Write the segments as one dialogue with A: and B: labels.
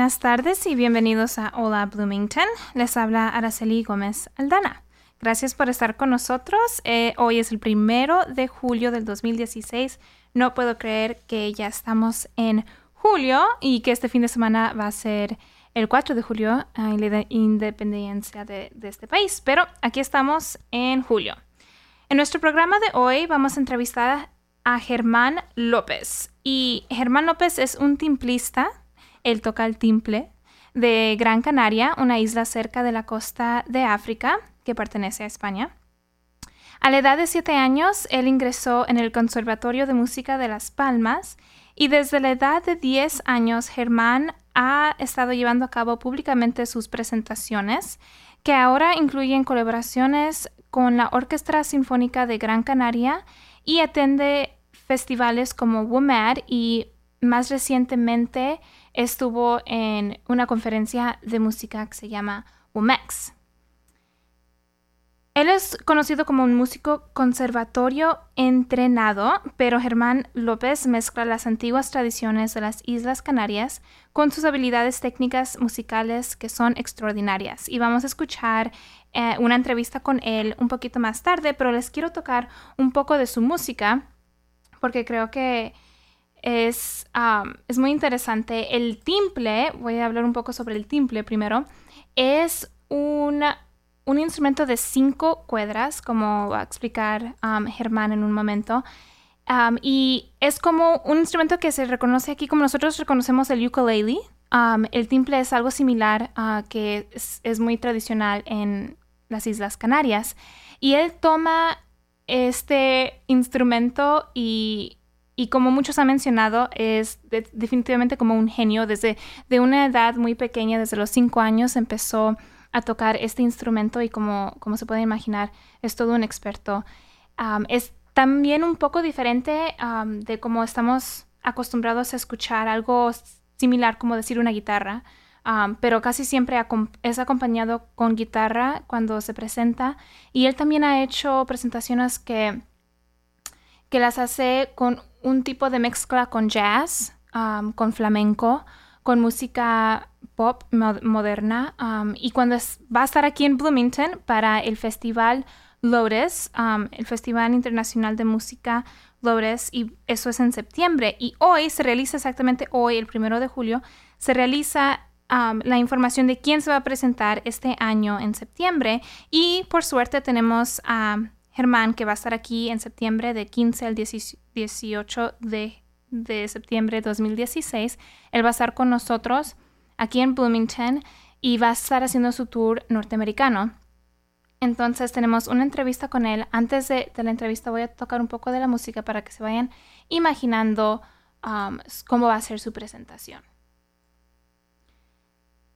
A: Buenas tardes y bienvenidos a Hola Bloomington. Les habla Araceli Gómez Aldana. Gracias por estar con nosotros. Eh, hoy es el primero de julio del 2016. No puedo creer que ya estamos en julio y que este fin de semana va a ser el 4 de julio, en la independencia de, de este país. Pero aquí estamos en julio. En nuestro programa de hoy vamos a entrevistar a Germán López. Y Germán López es un timplista él toca el timple de Gran Canaria, una isla cerca de la costa de África que pertenece a España. A la edad de siete años, él ingresó en el Conservatorio de Música de Las Palmas y desde la edad de 10 años Germán ha estado llevando a cabo públicamente sus presentaciones, que ahora incluyen colaboraciones con la Orquesta Sinfónica de Gran Canaria y atiende festivales como WOMAD y más recientemente estuvo en una conferencia de música que se llama WOMEX. Él es conocido como un músico conservatorio entrenado, pero Germán López mezcla las antiguas tradiciones de las Islas Canarias con sus habilidades técnicas musicales que son extraordinarias. Y vamos a escuchar eh, una entrevista con él un poquito más tarde, pero les quiero tocar un poco de su música porque creo que es, es muy interesante. El timple, voy a hablar un poco sobre el timple primero, es una, un instrumento de cinco cuerdas, como va a explicar Germán en un momento. y es como un instrumento que se reconoce aquí como nosotros reconocemos el ukulele. el timple es algo similar que es, muy tradicional en las Islas Canarias. Y él toma este instrumento y y como muchos han mencionado, es definitivamente como un genio. Desde de una edad muy pequeña, desde los cinco años, empezó a tocar este instrumento y como, como se puede imaginar, es todo un experto. es también un poco diferente de cómo estamos acostumbrados a escuchar algo similar como decir una guitarra, pero casi siempre es acompañado con guitarra cuando se presenta. Y él también ha hecho presentaciones que, que las hace con un tipo de mezcla con jazz, um, con flamenco, con música pop moderna. Um, y cuando va a estar aquí en Bloomington para el festival Lotus, um, el Festival Internacional de Música Lotus, y eso es en septiembre. Y hoy se realiza exactamente hoy, el primero de julio, se realiza la información de quién se va a presentar este año en septiembre. Y por suerte tenemos a Germán, que va a estar aquí en septiembre de 15 al 18 de, septiembre de 2016. Él va a estar con nosotros aquí en Bloomington y va a estar haciendo su tour norteamericano. Entonces tenemos una entrevista con él. Antes de, la entrevista voy a tocar un poco de la música para que se vayan imaginando um, cómo va a ser su presentación.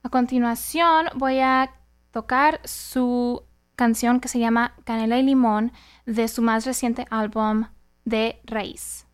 A: A continuación voy a tocar su canción que se llama Canela y Limón de su más reciente álbum de Raíz.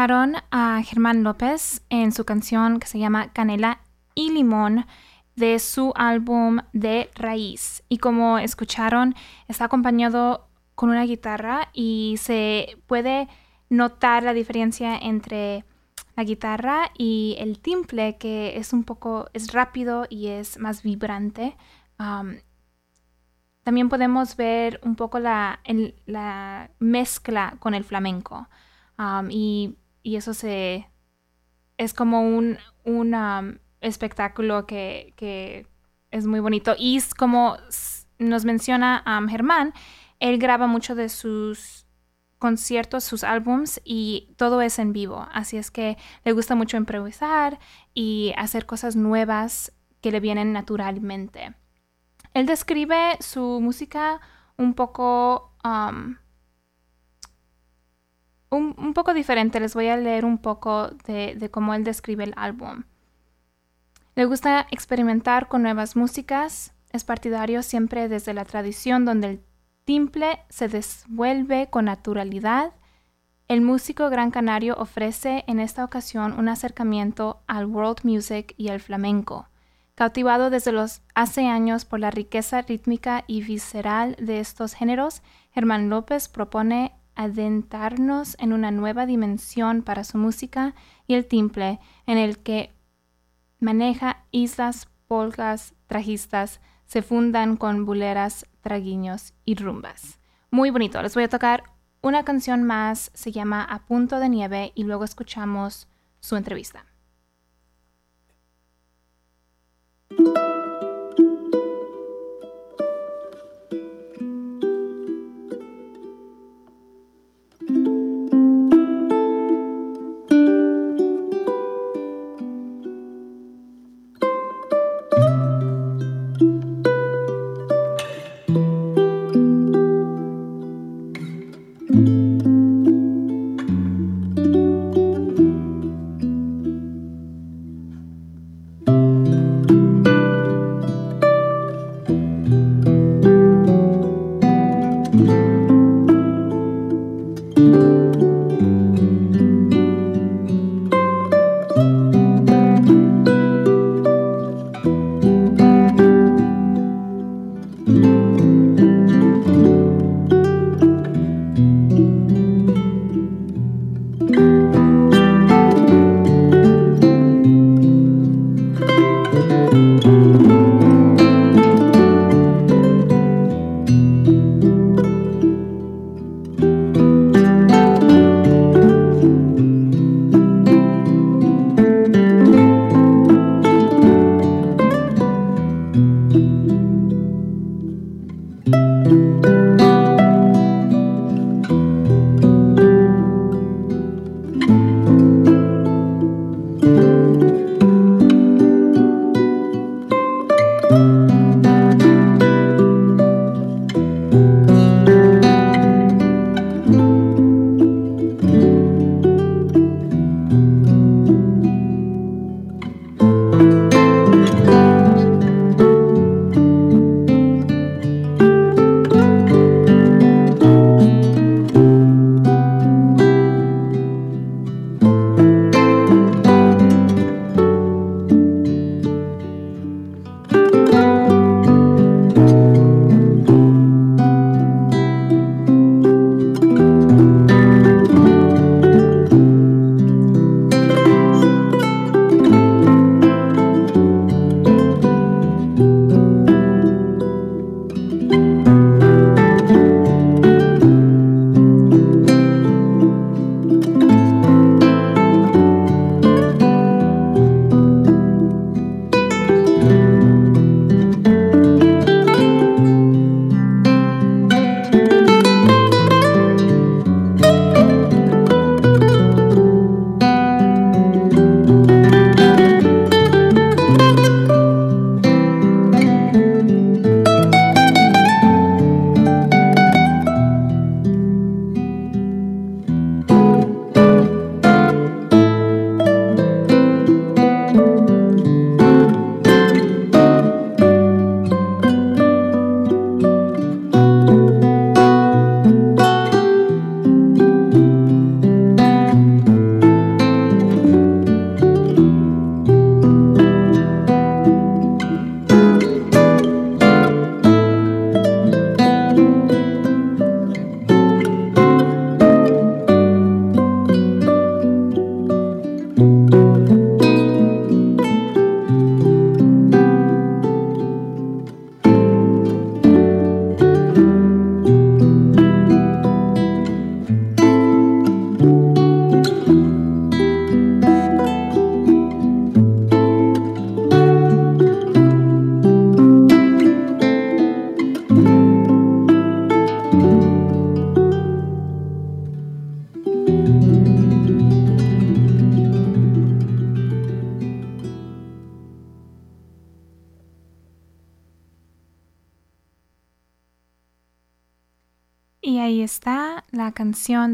A: A Germán López en su canción que se llama Canela y Limón de su álbum de raíz. Y como escucharon, está acompañado con una guitarra y se puede notar la diferencia entre la guitarra y el timple que es un poco, es rápido y es más vibrante. también podemos ver un poco la, la mezcla con el flamenco y, eso se, es como un, un espectáculo que, que, es muy bonito. Y es como nos menciona Germán, él graba mucho de sus conciertos, sus álbums y todo es en vivo. Así es que le gusta mucho improvisar y hacer cosas nuevas que le vienen naturalmente. Él describe su música un poco um, un, poco diferente. Les voy a leer un poco de, cómo él describe el álbum. Le gusta experimentar con nuevas músicas. Es partidario siempre desde la tradición donde el timple se devuelve con naturalidad. El músico Gran Canario ofrece en esta ocasión un acercamiento al world music y al flamenco. Cautivado desde los hace años por la riqueza rítmica y visceral de estos géneros, Germán López propone adentrarnos en una nueva dimensión para su música y el timple en el que maneja islas, polgas, trajistas, se fundan con buleras, traguiños y rumbas. Muy bonito. Les voy a tocar una canción más, se llama A punto de nieve y luego escuchamos su entrevista.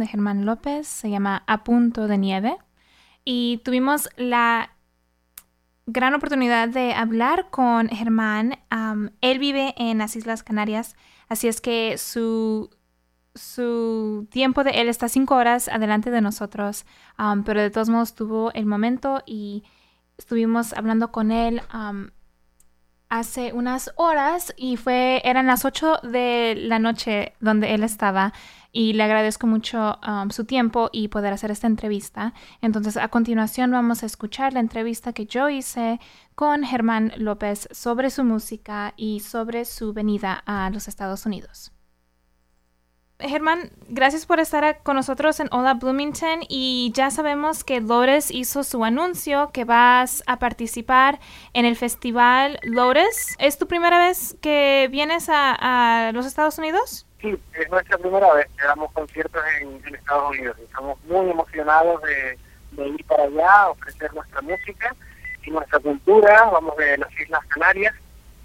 A: De Germán López, se llama A punto de nieve. Y tuvimos la gran oportunidad de hablar con Germán. él vive en las Islas Canarias, así es que su, su tiempo de él está cinco horas adelante de nosotros, pero de todos modos tuvo el momento y estuvimos hablando con él hace unas horas y fue eran las 8 de la noche donde él estaba y le agradezco mucho um, su tiempo y poder hacer esta entrevista. Entonces, a continuación vamos a escuchar la entrevista que yo hice con Germán López sobre su música y sobre su venida a los Estados Unidos. Germán, gracias por estar con nosotros en Hola Bloomington y ya sabemos que Lotus hizo su anuncio que vas a participar en el festival Lotus. ¿Es tu primera vez que vienes a, los Estados Unidos?
B: Sí, es nuestra primera vez que damos conciertos en, Estados Unidos. Estamos muy emocionados de, ir para allá, ofrecer nuestra música y nuestra cultura. Vamos de las Islas Canarias,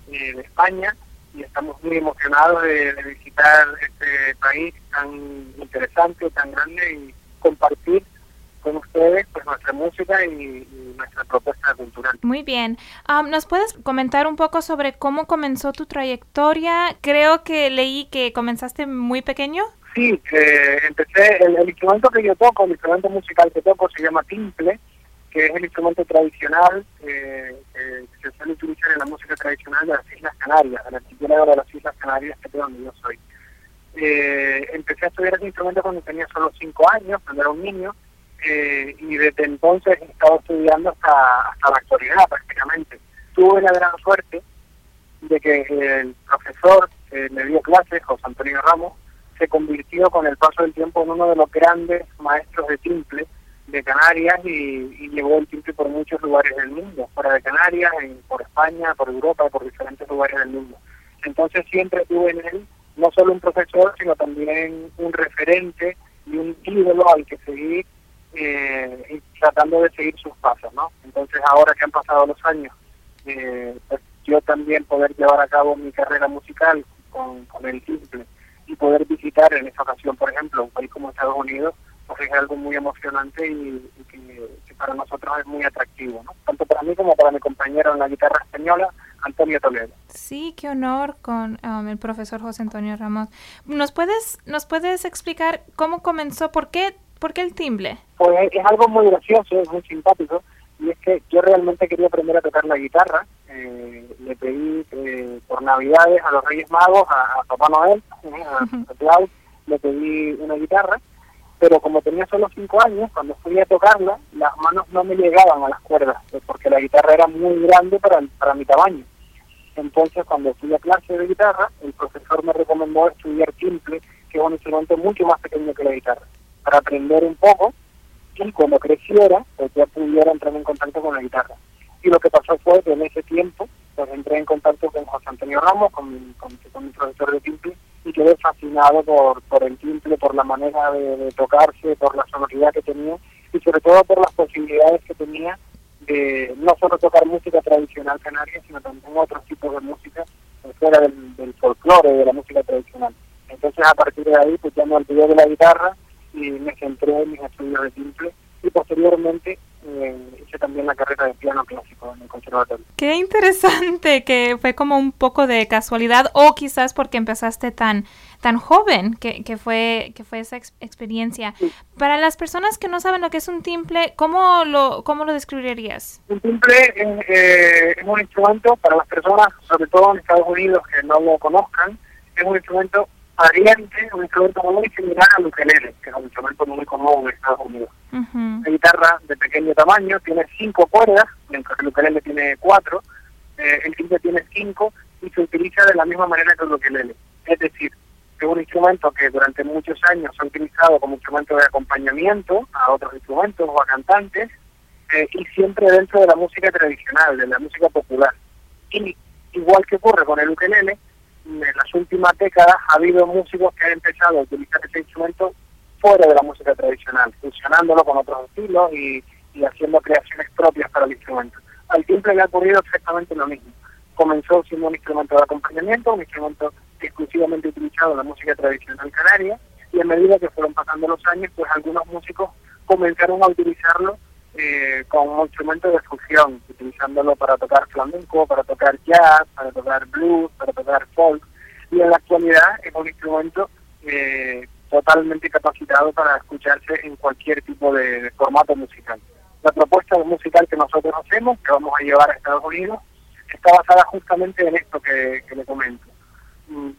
B: eh, de España y estamos muy emocionados de, visitar este país tan interesante, tan grande y compartir con ustedes pues nuestra música y, nuestra propuesta cultural.
A: Muy bien. Um, ¿Nos puedes comentar un poco sobre cómo comenzó tu trayectoria? Creo que leí que comenzaste muy pequeño.
B: Sí, eh, empecé, el, el, instrumento que yo toco, el instrumento musical que toco se llama timple que es el instrumento tradicional eh, que se suele utilizar en la música tradicional de las Islas Canarias, de la archipiélago de las Islas Canarias, que es de donde yo soy. Eh, empecé a estudiar ese instrumento cuando tenía solo cinco años, cuando era un niño, eh, y desde entonces he estado estudiando hasta, hasta la actualidad prácticamente. Tuve la gran suerte de que el profesor que me dio clases, José Antonio Ramos, se convirtió con el paso del tiempo en uno de los grandes maestros de timple de Canarias y, llevó el timple por muchos lugares del mundo, fuera de Canarias, por España, por Europa, por diferentes lugares del mundo. Entonces siempre tuve en él no solo un profesor, sino también un referente y un ídolo al que seguir eh, tratando de seguir sus pasos, ¿no? Entonces ahora que han pasado los años, eh, pues yo también poder llevar a cabo mi carrera musical con, con el timple y poder visitar en esta ocasión, por ejemplo, un país como Estados Unidos, es algo muy emocionante y, que, para nosotros es muy atractivo, ¿no? tanto para mí como para mi compañero en la guitarra española, Antonio Toledo.
A: Sí, qué honor con um, el profesor José Antonio Ramos. ¿Nos puedes, ¿Nos puedes explicar cómo comenzó? ¿Por qué, por qué el timbre?
B: Pues es algo muy gracioso, es muy simpático, y es que yo realmente quería aprender a tocar la guitarra. Eh, le pedí eh, por Navidades a los Reyes Magos, a, Papá Noel, a, a Claus, le pedí una guitarra pero como tenía solo cinco años, cuando fui a tocarla, las manos no me llegaban a las cuerdas, pues, porque la guitarra era muy grande para, para mi tamaño. Entonces, cuando fui a clase de guitarra, el profesor me recomendó estudiar timple, que es un instrumento mucho más pequeño que la guitarra, para aprender un poco y cuando creciera, pues ya pudiera entrar en contacto con la guitarra. Y lo que pasó fue que en ese tiempo, pues entré en contacto con José Antonio Ramos, con, con, con mi profesor de timple, y quedé fascinado por, por el timple, por la manera de, tocarse, por la sonoridad que tenía y sobre todo por las posibilidades que tenía de no solo tocar música tradicional canaria, sino también otros tipos de música fuera del, del folclore, de la música tradicional. Entonces a partir de ahí pues ya me olvidé de la guitarra y me centré en mis estudios de timple y posteriormente eh, hice también la carrera de piano clásico en el conservatorio.
A: Qué interesante, que fue como un poco de casualidad o quizás porque empezaste tan tan joven que, que fue que fue esa experiencia. Para las personas que no saben lo que es un timple, ¿cómo lo cómo lo describirías?
B: Un timple es, eh, es un instrumento para las personas, sobre todo en Estados Unidos, que no lo conozcan, es un instrumento pariente, un instrumento muy similar al ukelele, que es un instrumento muy común en Estados Unidos. Una guitarra de pequeño tamaño, tiene cinco cuerdas, mientras que el ukelele tiene cuatro, eh, el timbre tiene cinco y se utiliza de la misma manera que el ukelele. Es decir, es un instrumento que durante muchos años se ha utilizado como instrumento de acompañamiento a otros instrumentos o a cantantes, eh, y siempre dentro de la música tradicional, de la música popular. Y igual que ocurre con el ukelele, en las últimas décadas ha habido músicos que han empezado a utilizar ese instrumento fuera de la música tradicional, fusionándolo con otros estilos y, haciendo creaciones propias para el instrumento. Al timbre le ha ocurrido exactamente lo mismo. Comenzó siendo un instrumento de acompañamiento, un instrumento exclusivamente utilizado en la música tradicional canaria, y a medida que fueron pasando los años, pues algunos músicos comenzaron a utilizarlo eh, como instrumento de fusión, utilizándolo para tocar flamenco, para tocar jazz, para tocar blues, para tocar folk, y en la actualidad es un instrumento eh, totalmente capacitado para escucharse en cualquier tipo de, formato musical. La propuesta musical que nosotros hacemos, que vamos a llevar a Estados Unidos, está basada justamente en esto que, le comento.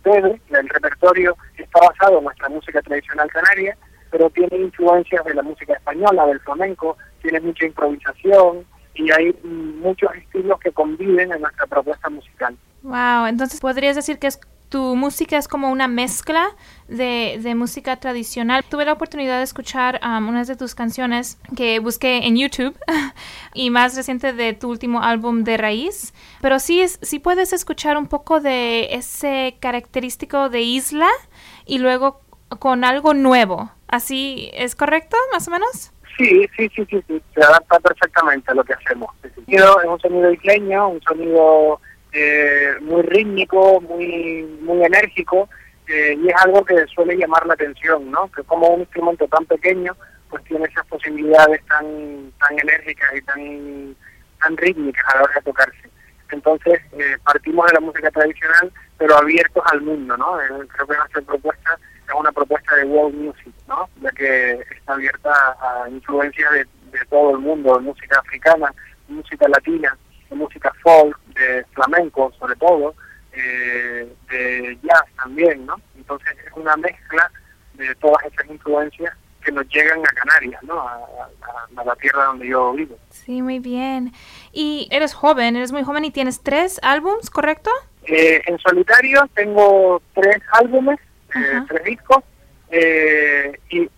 B: Pedro, mm, el repertorio está basado en nuestra música tradicional canaria, pero tiene influencias de la música española, del flamenco, tiene mucha improvisación y hay muchos estilos que conviven en nuestra propuesta musical.
A: Wow, entonces podrías decir que es tu música es como una mezcla de, música tradicional. Tuve la oportunidad de escuchar um, unas de tus canciones que busqué en YouTube y más reciente de tu último álbum de raíz, pero sí, sí puedes escuchar un poco de ese característico de isla y luego con algo nuevo. ¿Así es correcto, más o menos?
B: Sí, sí, sí, sí, sí. se adapta perfectamente a lo que hacemos. Es un sonido isleño, un sonido eh, muy rítmico, muy muy enérgico, eh, y es algo que suele llamar la atención, ¿no? Que como un instrumento tan pequeño, pues tiene esas posibilidades tan tan enérgicas y tan tan rítmicas a la hora de tocarse. Entonces, eh, partimos de la música tradicional, pero abiertos al mundo, ¿no? creo que nuestra propuesta una propuesta de world music, ¿no? Ya que está abierta a influencias de, de todo el mundo, música africana, música latina, música folk, de flamenco sobre todo, eh, de jazz también, ¿no? Entonces es una mezcla de todas esas influencias que nos llegan a Canarias, ¿no? A, la tierra donde yo vivo.
A: Sí, muy bien. Y eres joven, eres muy joven y tienes tres álbums, ¿correcto?
B: Eh, en solitario tengo tres álbumes, eh, tres discos, y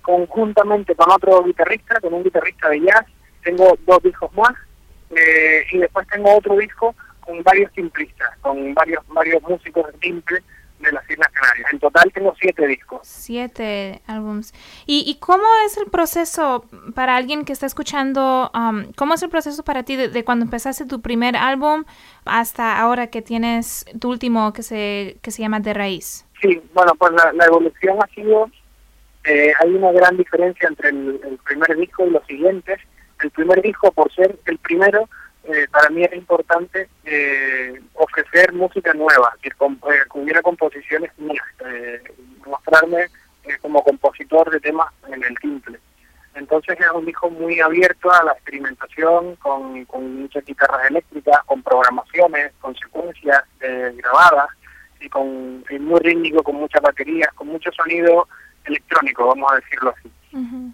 B: conjuntamente con otro guitarrista, con un guitarrista de jazz, tengo dos discos más, eh, y después tengo otro disco con varios timplistas, con varios varios músicos de timple de las Islas Canarias. En total tengo siete discos.
A: Siete álbums. ¿Y, ¿Y cómo es el proceso para alguien que está escuchando? Um, ¿Cómo es el proceso para ti de, cuando empezaste tu primer álbum hasta ahora que tienes tu último que se, que se llama De Raíz?
B: Sí, bueno, pues la, evolución ha sido... Eh, hay una gran diferencia entre el primer disco y los siguientes el primer disco, por ser el primero, eh, para mí era importante eh, ofrecer música nueva, que, eh, hubiera composiciones mías, mostrarme como compositor de temas en el timple. Entonces era un disco muy abierto a la experimentación, con, muchas guitarras eléctricas, con programaciones, con secuencias grabadas y con muy rítmico, con muchas baterías, con mucho sonido electrónico, vamos a decirlo así.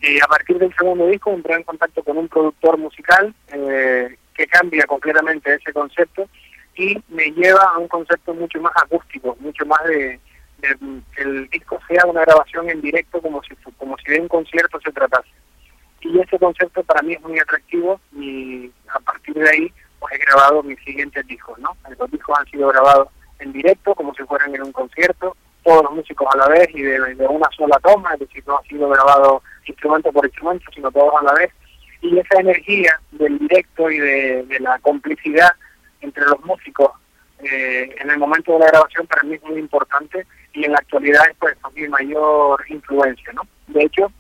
B: Y a partir del segundo disco entré en contacto con un productor musical eh, que cambia completamente ese concepto y me lleva a un concepto mucho más acústico, mucho más de, que el disco sea una grabación en directo como si como si de un concierto se tratase. Y ese concepto para mí es muy atractivo y a partir de ahí pues he grabado mis siguientes discos, ¿no? Los discos han sido grabados en directo como si fueran en un concierto todos los músicos a la vez y de, una sola toma, es decir, no ha sido grabado instrumento por instrumento, sino todos a la vez. Y esa energía del directo y de, la complicidad entre los músicos eh, en el momento de la grabación para mí es muy importante y en la actualidad es pues mi mayor influencia, ¿no? De hecho,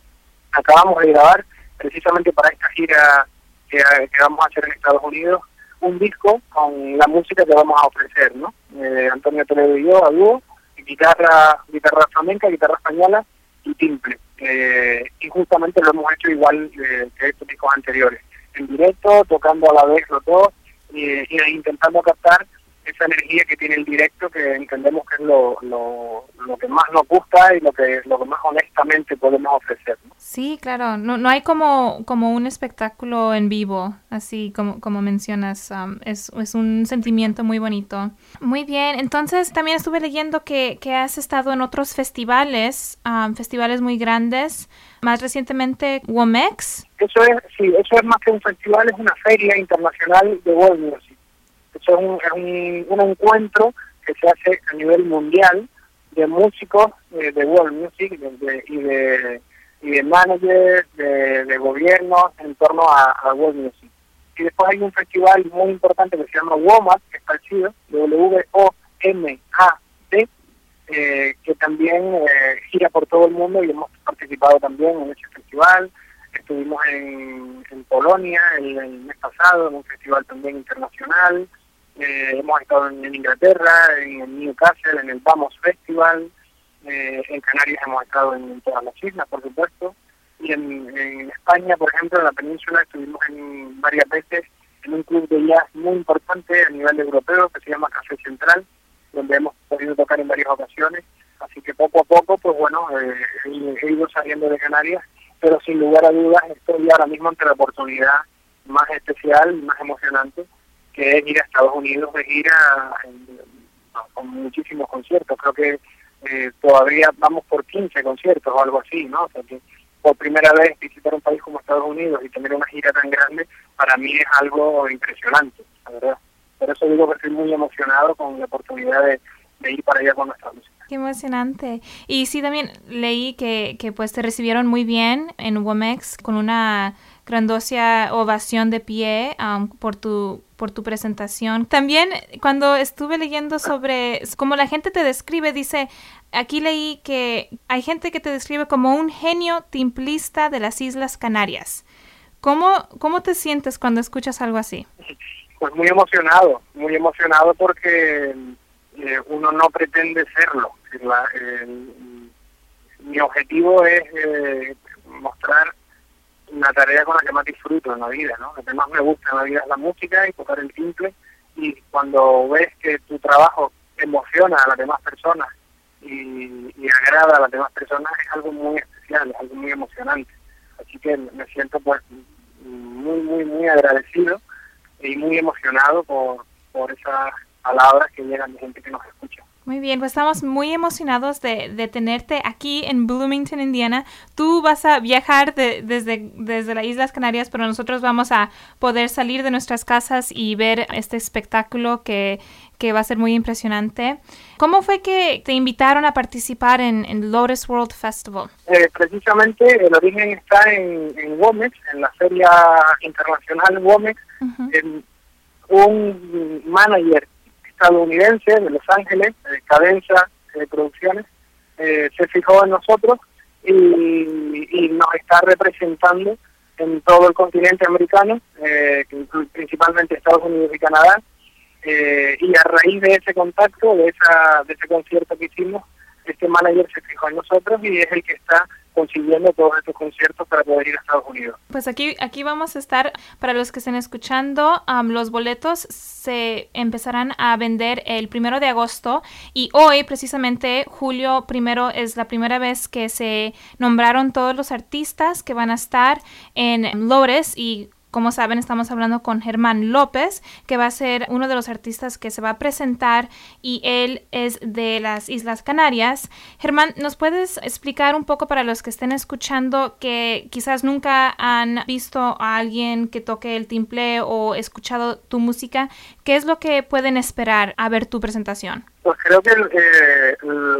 B: acabamos de grabar precisamente para esta gira que, vamos a hacer en Estados Unidos un disco con la música que vamos a ofrecer, ¿no? Eh, Antonio Toledo y yo a dúo guitarra, guitarra flamenca, guitarra española y timple. Eh, y justamente lo hemos hecho igual eh, que estos discos anteriores, en directo, tocando a la vez los dos, e intentando captar esa energía que tiene el directo que entendemos que es lo, lo, que más nos gusta y lo que lo que más honestamente podemos ofrecer.
A: Sí, claro, no, no hay como, como un espectáculo en vivo, así como, como mencionas, um, es, es un sentimiento muy bonito. Muy bien, entonces también estuve leyendo que, que has estado en otros festivales, um, festivales muy grandes, más recientemente WOMEX.
B: Eso es, sí, eso es más que un festival, es una feria internacional de world es un, un, encuentro que se hace a nivel mundial de músicos eh, de world music y de y de managers, de, de gobiernos en torno a, world music. Y después hay un festival muy importante que se llama WOMAT, que está chido, W-O-M-A-T, eh, que también eh, gira por todo el mundo y hemos participado también en ese festival. Estuvimos en, Polonia el, mes pasado, en un festival también internacional. Eh, hemos estado en, Inglaterra, en, Newcastle, en el Vamos Festival. en Canarias hemos estado en, todas las islas, por supuesto. Y en, España, por ejemplo, en la península estuvimos en varias veces en un club de jazz muy importante a nivel europeo que se llama Café Central donde hemos podido tocar en varias ocasiones. Así que poco a poco, pues bueno, eh, he ido saliendo de Canarias, pero sin lugar a dudas estoy ahora mismo ante la oportunidad más especial más emocionante, que ir a Estados Unidos de gira con muchísimos conciertos. Creo que eh, todavía vamos por 15 conciertos o algo así, ¿no? O sea que por primera vez visitar un país como Estados Unidos y tener una gira tan grande, para mí es algo impresionante, la verdad. Por eso digo que estoy muy emocionado con la oportunidad de, ir para allá con nuestra música.
A: Qué emocionante. Y sí, también leí que, que pues te recibieron muy bien en WOMEX con una grandosa ovación de pie um, por tu por tu presentación. También cuando estuve leyendo sobre cómo la gente te describe, dice, aquí leí que hay gente que te describe como un genio timplista de las Islas Canarias. ¿Cómo, cómo te sientes cuando escuchas algo así?
B: pues muy emocionado, muy emocionado porque eh, uno no pretende serlo. mi objetivo es eh, mostrar una tarea con la que más disfruto en la vida, ¿no? Lo que más me gusta en la vida es la música y tocar el timple y cuando ves que tu trabajo emociona a las demás personas y, agrada a las demás personas es algo muy especial, es algo muy emocionante. Así que me siento pues muy, muy, muy agradecido y muy emocionado por, por esas palabras que llegan de gente que nos escucha.
A: Muy bien, pues estamos muy emocionados de, de tenerte aquí en Bloomington, Indiana. Tú vas a viajar desde, desde las Islas Canarias, pero nosotros vamos a poder salir de nuestras casas y ver este espectáculo que, que va a ser muy impresionante. ¿Cómo fue que te invitaron a participar en, en Lotus World Festival?
B: Eh, precisamente el origen está en, en Womex, en la Feria Internacional Womex. un manager estadounidense de Los Ángeles, de Cadenza de Producciones, eh, se fijó en nosotros y, y, nos está representando en todo el continente americano, eh, principalmente Estados Unidos y Canadá, eh, y a raíz de ese contacto, de, esa, de ese concierto que hicimos, este manager se fijó en nosotros y es el que está consiguiendo todos estos conciertos para poder ir a Estados Unidos.
A: Pues aquí, aquí vamos a estar, para los que estén escuchando, los boletos se empezarán a vender el primero de agosto y hoy, precisamente, julio primero, es la primera vez que se nombraron todos los artistas que van a estar en Lores y como saben, estamos hablando con Germán López, que va a ser uno de los artistas que se va a presentar y él es de las Islas Canarias. Germán, ¿nos puedes explicar un poco para los que estén escuchando que quizás nunca han visto a alguien que toque el timple o escuchado tu música? ¿Qué es lo que pueden esperar a ver tu presentación?
B: Pues creo que eh,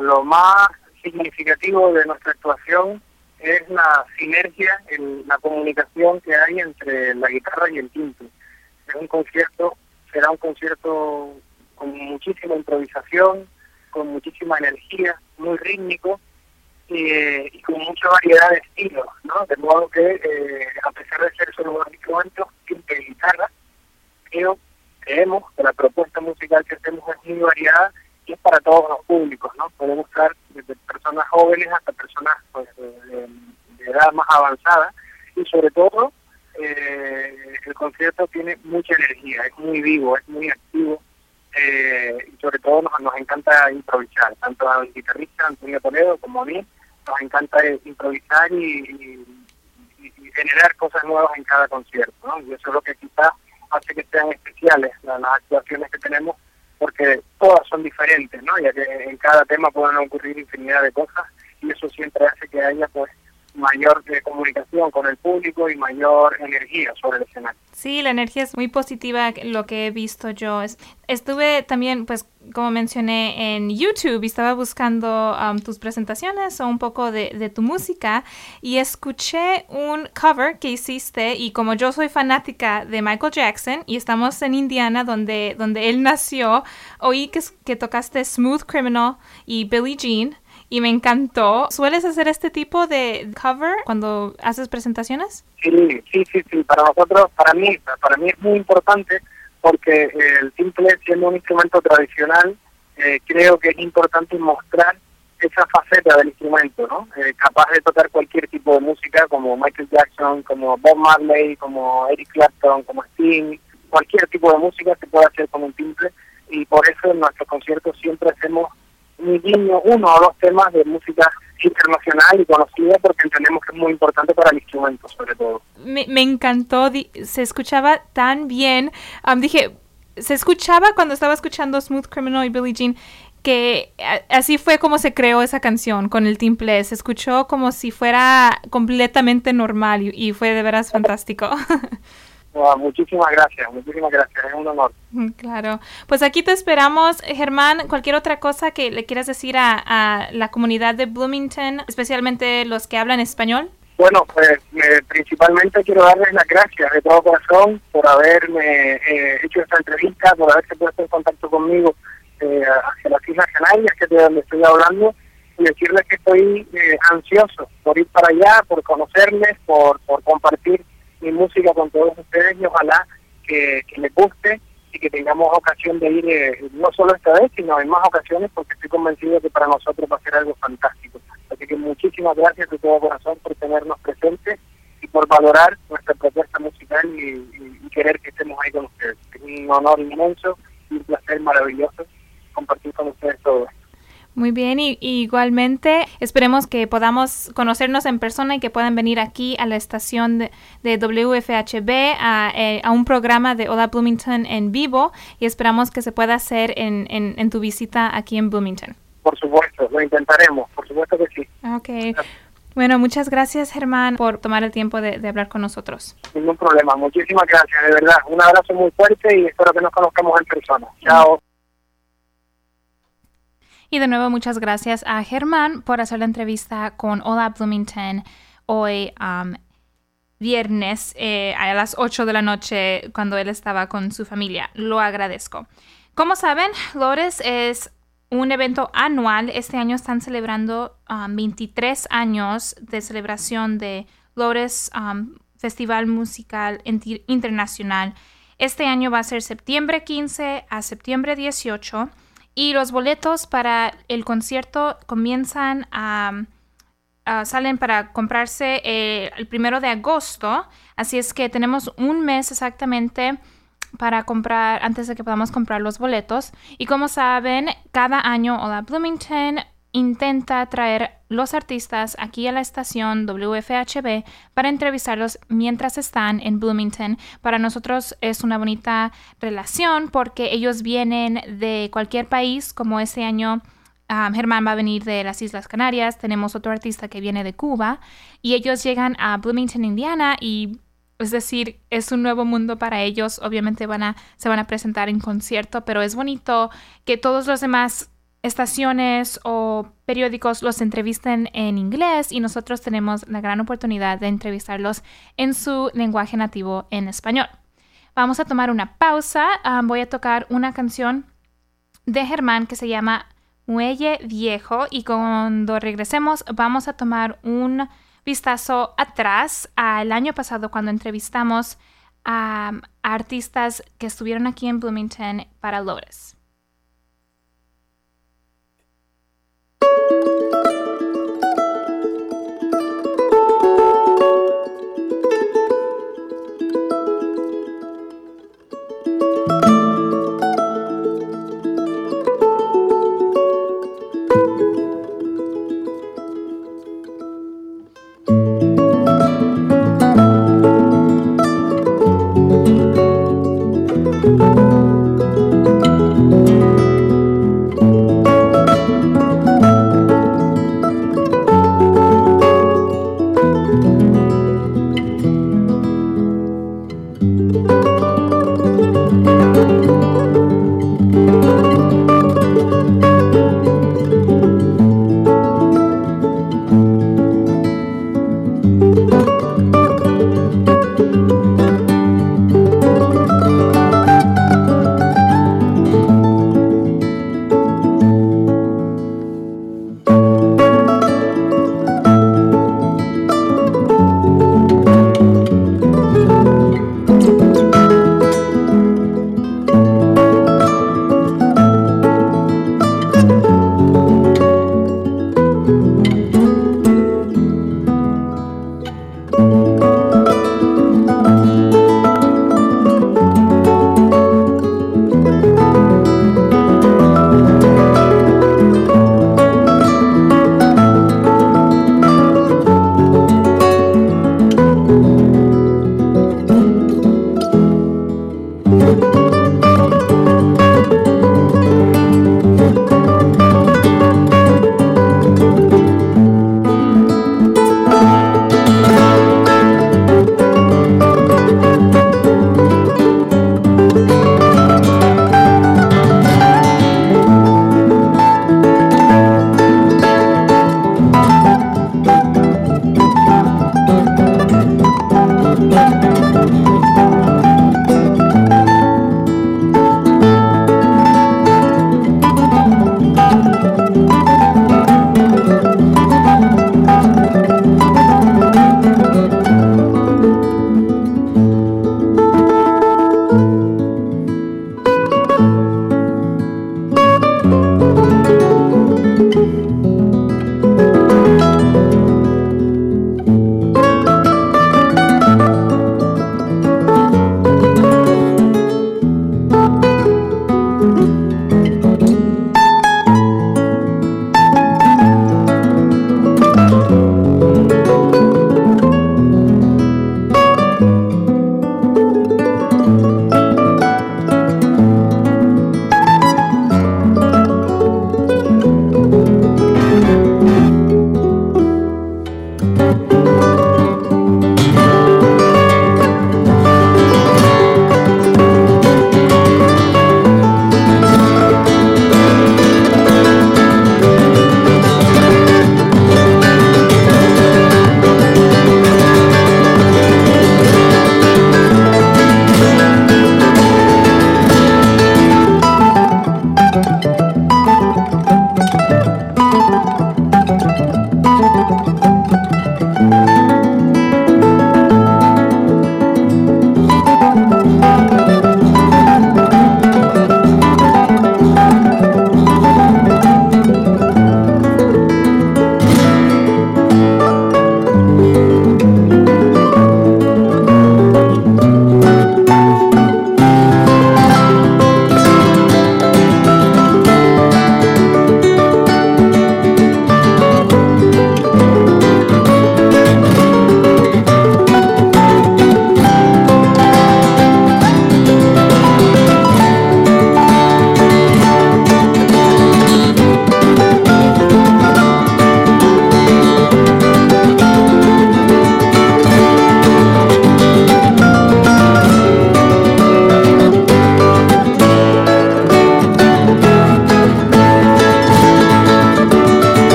B: lo más significativo de nuestra actuación es la sinergia en la comunicación que hay entre la guitarra y el timbre. Es un concierto, será un concierto con muchísima improvisación, con muchísima energía, muy rítmico eh, y con mucha variedad de estilos, ¿no? De modo que, eh, a pesar de ser solo dos instrumentos, timbre y guitarra, creo, creemos que la propuesta musical que hacemos es muy variada es para todos los públicos, ¿no? Podemos estar desde personas jóvenes hasta personas pues, de, edad más avanzada y sobre todo eh, el concierto tiene mucha energía, es muy vivo, es muy activo eh, y sobre todo nos, nos encanta improvisar, tanto al guitarrista Antonio Toledo como a mí, nos encanta improvisar y, generar cosas nuevas en cada concierto, ¿no? y eso es lo que quizás hace que sean especiales las actuaciones que tenemos porque todas son diferentes, ¿no? Ya que en cada tema pueden ocurrir infinidad de cosas y eso siempre hace que haya pues mayor eh, comunicación con el público y mayor energía sobre el escenario.
A: Sí, la energía es muy positiva, lo que he visto yo. Estuve también, pues, como mencioné, en YouTube y estaba buscando um, tus presentaciones o un poco de, de, tu música y escuché un cover que hiciste y como yo soy fanática de Michael Jackson y estamos en Indiana donde, donde él nació, oí que, que tocaste Smooth Criminal y Billie Jean y me encantó. ¿Sueles hacer este tipo de cover cuando haces presentaciones?
B: Sí, sí, sí, sí. Para nosotros, para mí, para mí es muy importante porque el simple siendo un instrumento tradicional, eh, creo que es importante mostrar esa faceta del instrumento, ¿no? Eh, capaz de tocar cualquier tipo de música, como Michael Jackson, como Bob Marley, como Eric Clapton, como Sting, cualquier tipo de música se puede hacer con un timple y por eso en nuestros conciertos siempre hacemos un guiño, uno o dos temas de música internacional y conocida porque entendemos que es muy importante para el instrumento sobre todo.
A: Me, encantó, se escuchaba tan bien. dije, se escuchaba cuando estaba escuchando Smooth Criminal y Billie Jean que así fue como se creó esa canción con el timple. Se escuchó como si fuera completamente normal y, y fue de veras fantástico.
B: muchísimas gracias, muchísimas gracias, es un honor.
A: Mm, claro, pues aquí te esperamos, Germán. Cualquier otra cosa que le quieras decir a, la comunidad de Bloomington, especialmente los que hablan español.
B: Bueno, pues eh, principalmente quiero darles las gracias de todo corazón por haberme eh, hecho esta entrevista, por haberse puesto en contacto conmigo eh, hacia las Islas Canarias, que es de donde estoy hablando, y decirles que estoy ansioso por ir para allá, por conocerles, por, por compartir mi música con todos ustedes y ojalá que, les guste y que tengamos ocasión de ir eh, no solo esta vez, sino en más ocasiones porque estoy convencido que para nosotros va a ser algo fantástico. Así que muchísimas gracias de todo corazón por tenernos presentes y por valorar nuestra propuesta musical y, y querer que estemos ahí con ustedes. Es un honor inmenso y un placer maravilloso compartir con ustedes todo esto.
A: Muy bien, y, igualmente esperemos que podamos conocernos en persona y que puedan venir aquí a la estación de, WFHB eh, a, un programa de Hola Bloomington en vivo y esperamos que se pueda hacer en, en, tu visita aquí en Bloomington.
B: Por supuesto, lo intentaremos, por supuesto que sí.
A: Ok. Bueno, muchas gracias Germán por tomar el tiempo de, de hablar con nosotros.
B: Ningún problema, muchísimas gracias, de verdad. Un abrazo muy fuerte y espero que nos conozcamos en persona. Chao.
A: Y de nuevo, muchas gracias a Germán por hacer la entrevista con Hola Bloomington hoy um, viernes eh, a las 8 de la noche cuando él estaba con su familia. Lo agradezco. Como saben, Lores es un evento anual. Este año están celebrando 23 um, años de celebración de Lores um, Festival Musical Internacional. Este año va a ser septiembre 15 a septiembre 18 y los boletos para el concierto comienzan a... salen para comprarse eh, el primero de agosto, así es que tenemos un mes exactamente para comprar antes de que podamos comprar los boletos. Y como saben, cada año Hola Bloomington intenta traer los artistas aquí a la estación WFHB para entrevistarlos mientras están en Bloomington. Para nosotros es una bonita relación porque ellos vienen de cualquier país, como este año um, Germán va a venir de las Islas Canarias, tenemos otro artista que viene de Cuba y ellos llegan a Bloomington, Indiana y es decir, es un nuevo mundo para ellos. Obviamente van a, se van a presentar en concierto, pero es bonito que todos los demás estaciones o periódicos los entrevisten en inglés y nosotros tenemos la gran oportunidad de entrevistarlos en su lenguaje nativo en español. Vamos a tomar una pausa. Ah, voy a tocar una canción de Germán que se llama Muelle Viejo y cuando regresemos vamos a tomar un vistazo atrás al año pasado cuando entrevistamos a artistas que estuvieron aquí en Bloomington para Lotus. Thank you.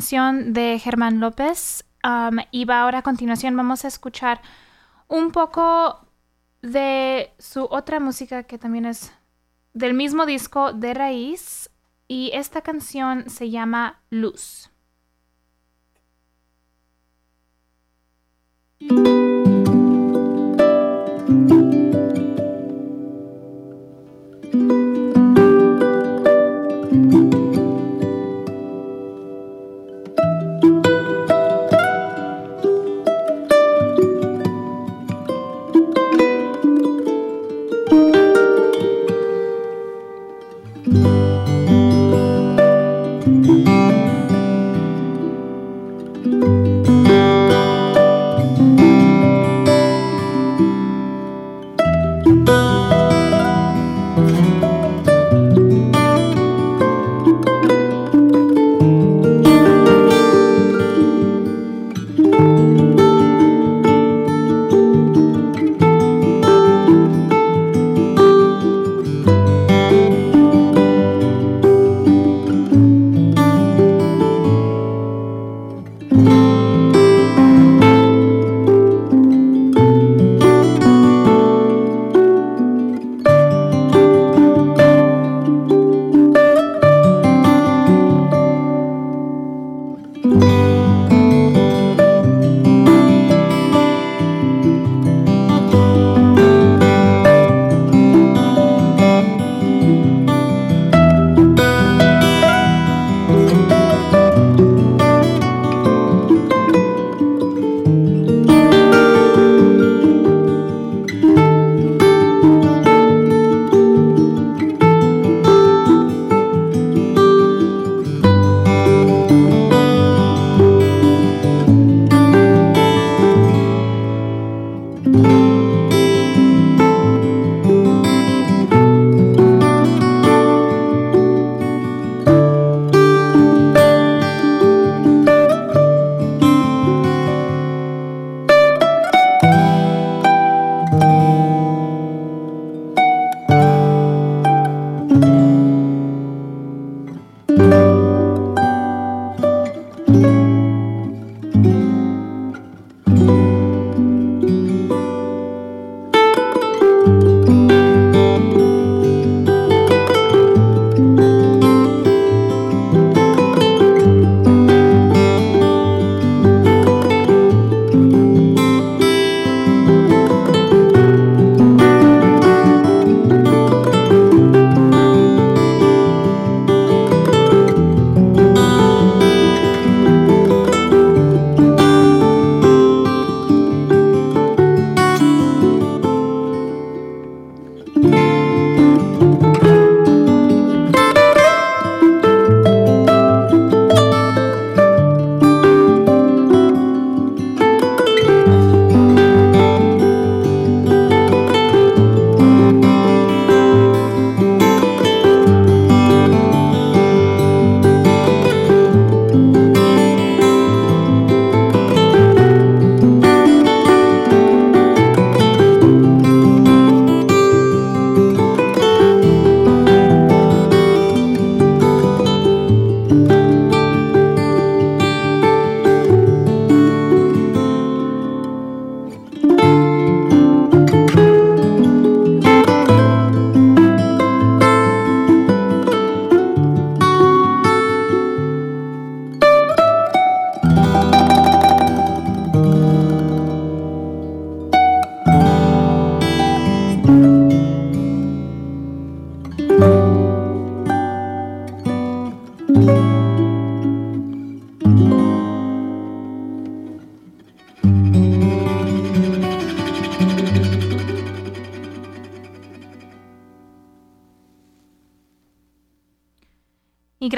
A: De Germán López um, y va ahora a continuación vamos a escuchar un poco de su otra música que también es del mismo disco de raíz y esta canción se llama Luz.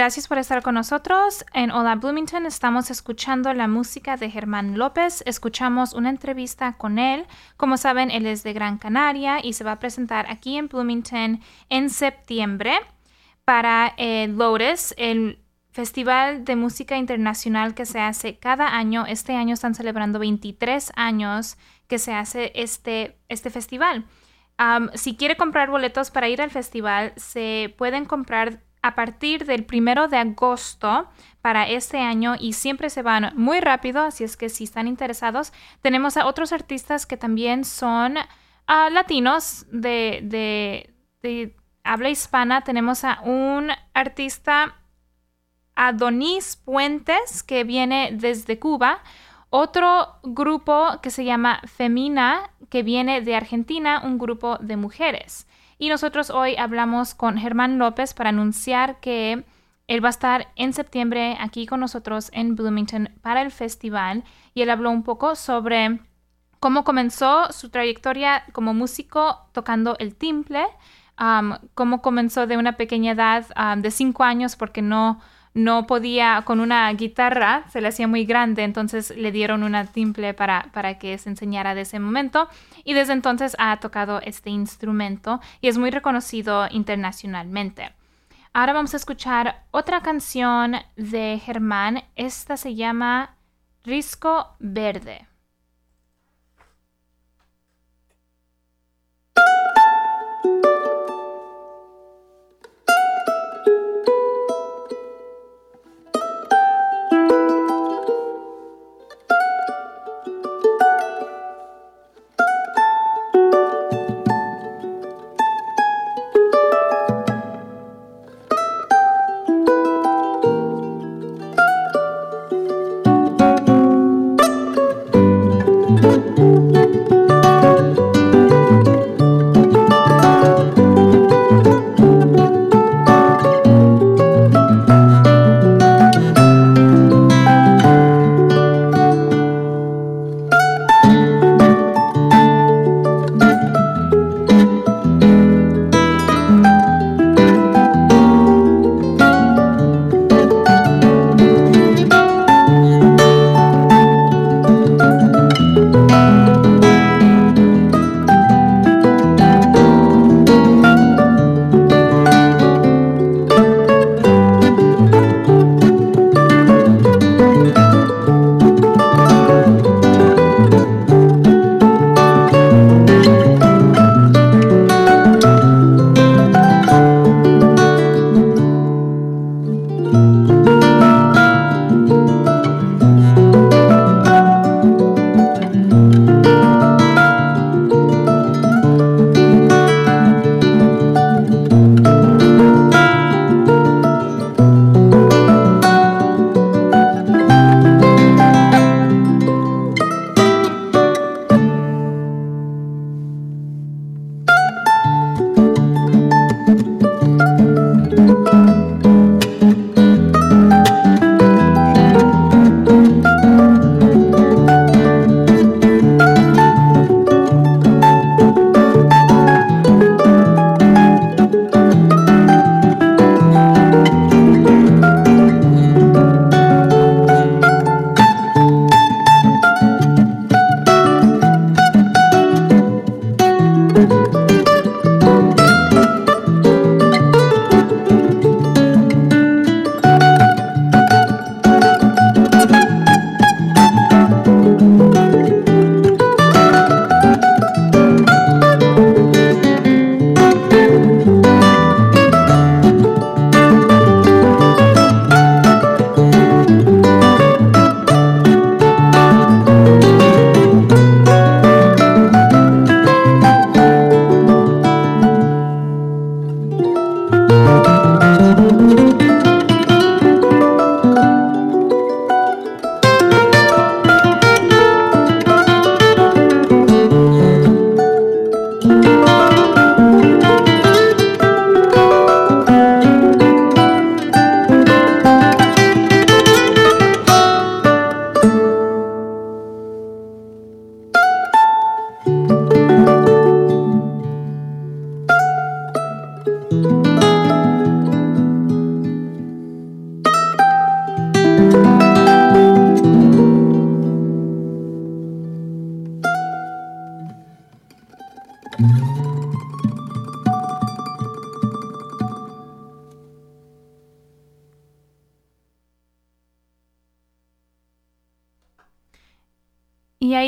A: Gracias por estar con nosotros. En Hola Bloomington estamos escuchando la música de Germán López. Escuchamos una entrevista con él. Como saben, él es de Gran Canaria y se va a presentar aquí en Bloomington en septiembre para el Lotus, el festival de música internacional que se hace cada año. Este año están celebrando 23 años que se hace este, este festival. si quiere comprar boletos para ir al festival, se pueden comprar a partir del primero de agosto para este año y siempre se van muy rápido, así es que si están interesados, tenemos a otros artistas que también son ah, latinos de, de, habla hispana. Tenemos a un artista, Adonis Puentes, que viene desde Cuba. Otro grupo que se llama Femina, que viene de Argentina, un grupo de mujeres. Y nosotros hoy hablamos con Germán López para anunciar que él va a estar en septiembre aquí con nosotros en Bloomington para el festival. Y él habló un poco sobre cómo comenzó su trayectoria como músico tocando el timple, cómo comenzó de una pequeña edad de cinco años porque no no podía, con una guitarra se le hacía muy grande, entonces le dieron una timple para, para que se enseñara de ese momento y desde entonces ha tocado este instrumento y es muy reconocido internacionalmente. Ahora vamos a escuchar otra canción de Germán, esta se llama Risco Verde.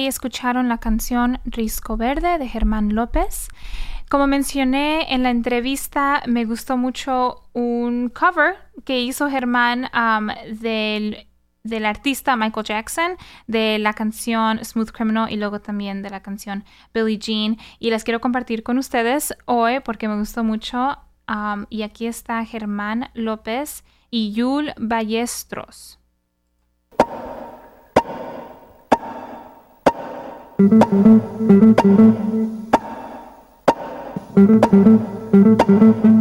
A: Escucharon la canción Risco Verde de Germán López. Como mencioné en la entrevista, me gustó mucho un cover que hizo Germán um, del, del, artista Michael Jackson de la canción Smooth Criminal y luego también de la canción Billie Jean. Y las quiero compartir con ustedes hoy porque me gustó mucho. Um, y aquí está Germán López y Yul Ballestros. Thank you.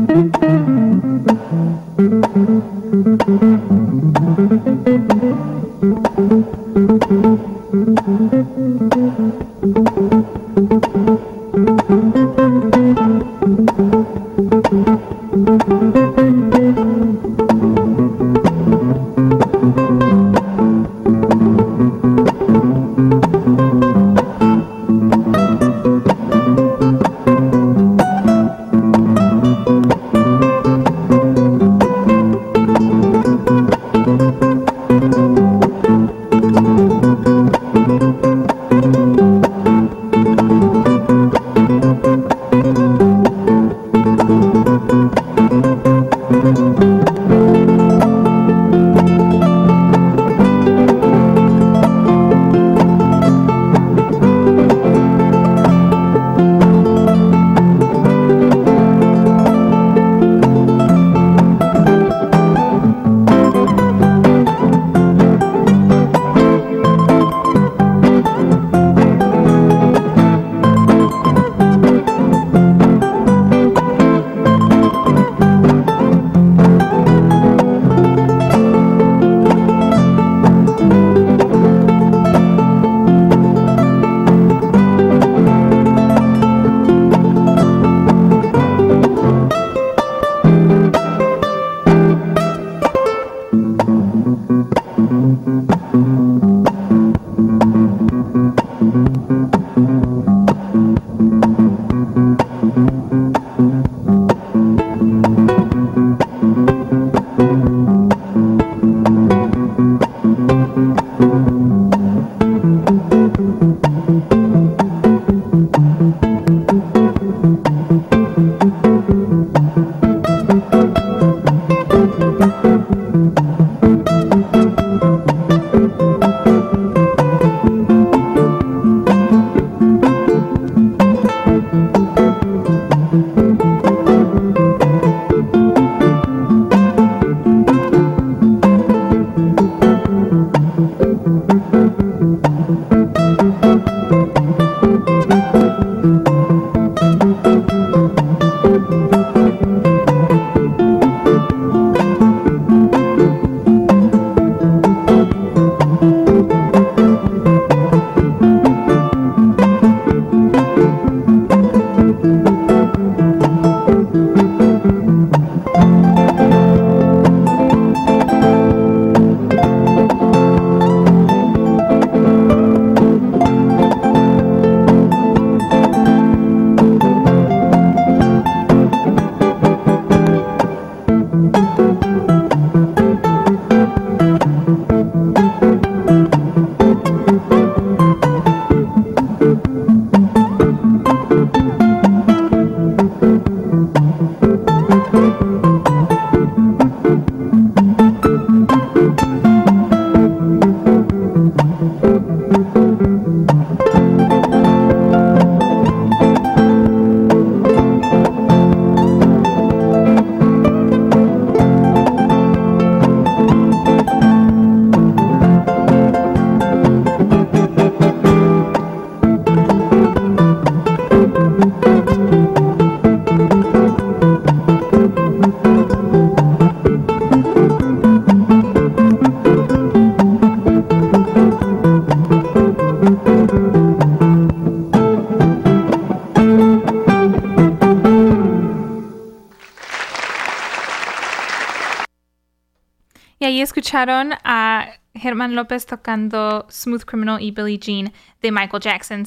A: Escucharon a Germán López tocando Smooth Criminal y Billie Jean de Michael Jackson.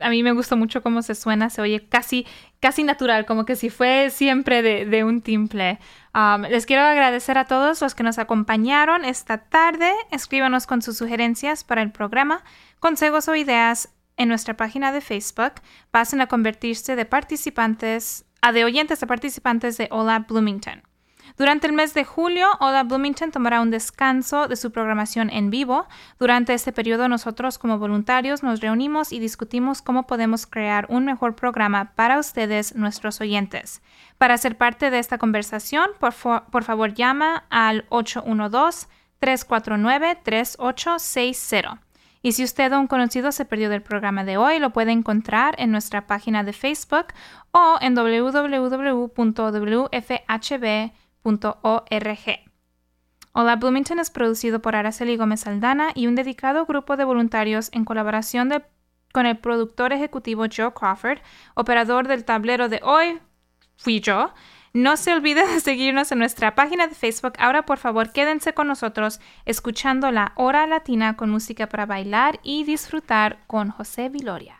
A: A mí me gustó mucho cómo se suena, se oye casi, casi natural, como que si fue siempre de, un timple. Um, les quiero agradecer a todos los que nos acompañaron esta tarde. Escríbanos con sus sugerencias para el programa, consejos o ideas en nuestra página de Facebook. Pasen a convertirse de participantes, a de oyentes a participantes de Hola Bloomington. Durante el mes de julio, Hola Bloomington tomará un descanso de su programación en vivo. Durante este periodo, nosotros como voluntarios nos reunimos y discutimos cómo podemos crear un mejor programa para ustedes, nuestros oyentes. Para ser parte de esta conversación, por, por favor llama al 812-349-3860. Y si usted o un conocido se perdió del programa de hoy, lo puede encontrar en nuestra página de Facebook o en www.wfhb.com Hola Bloomington es producido por Araceli Gómez Aldana y un dedicado grupo de voluntarios en colaboración con el productor ejecutivo Joe Crawford, operador del tablero de hoy, fui yo. No se olvide de seguirnos en nuestra página de Facebook. Ahora, por favor, quédense con nosotros escuchando la hora latina con música para bailar y disfrutar con José Viloria.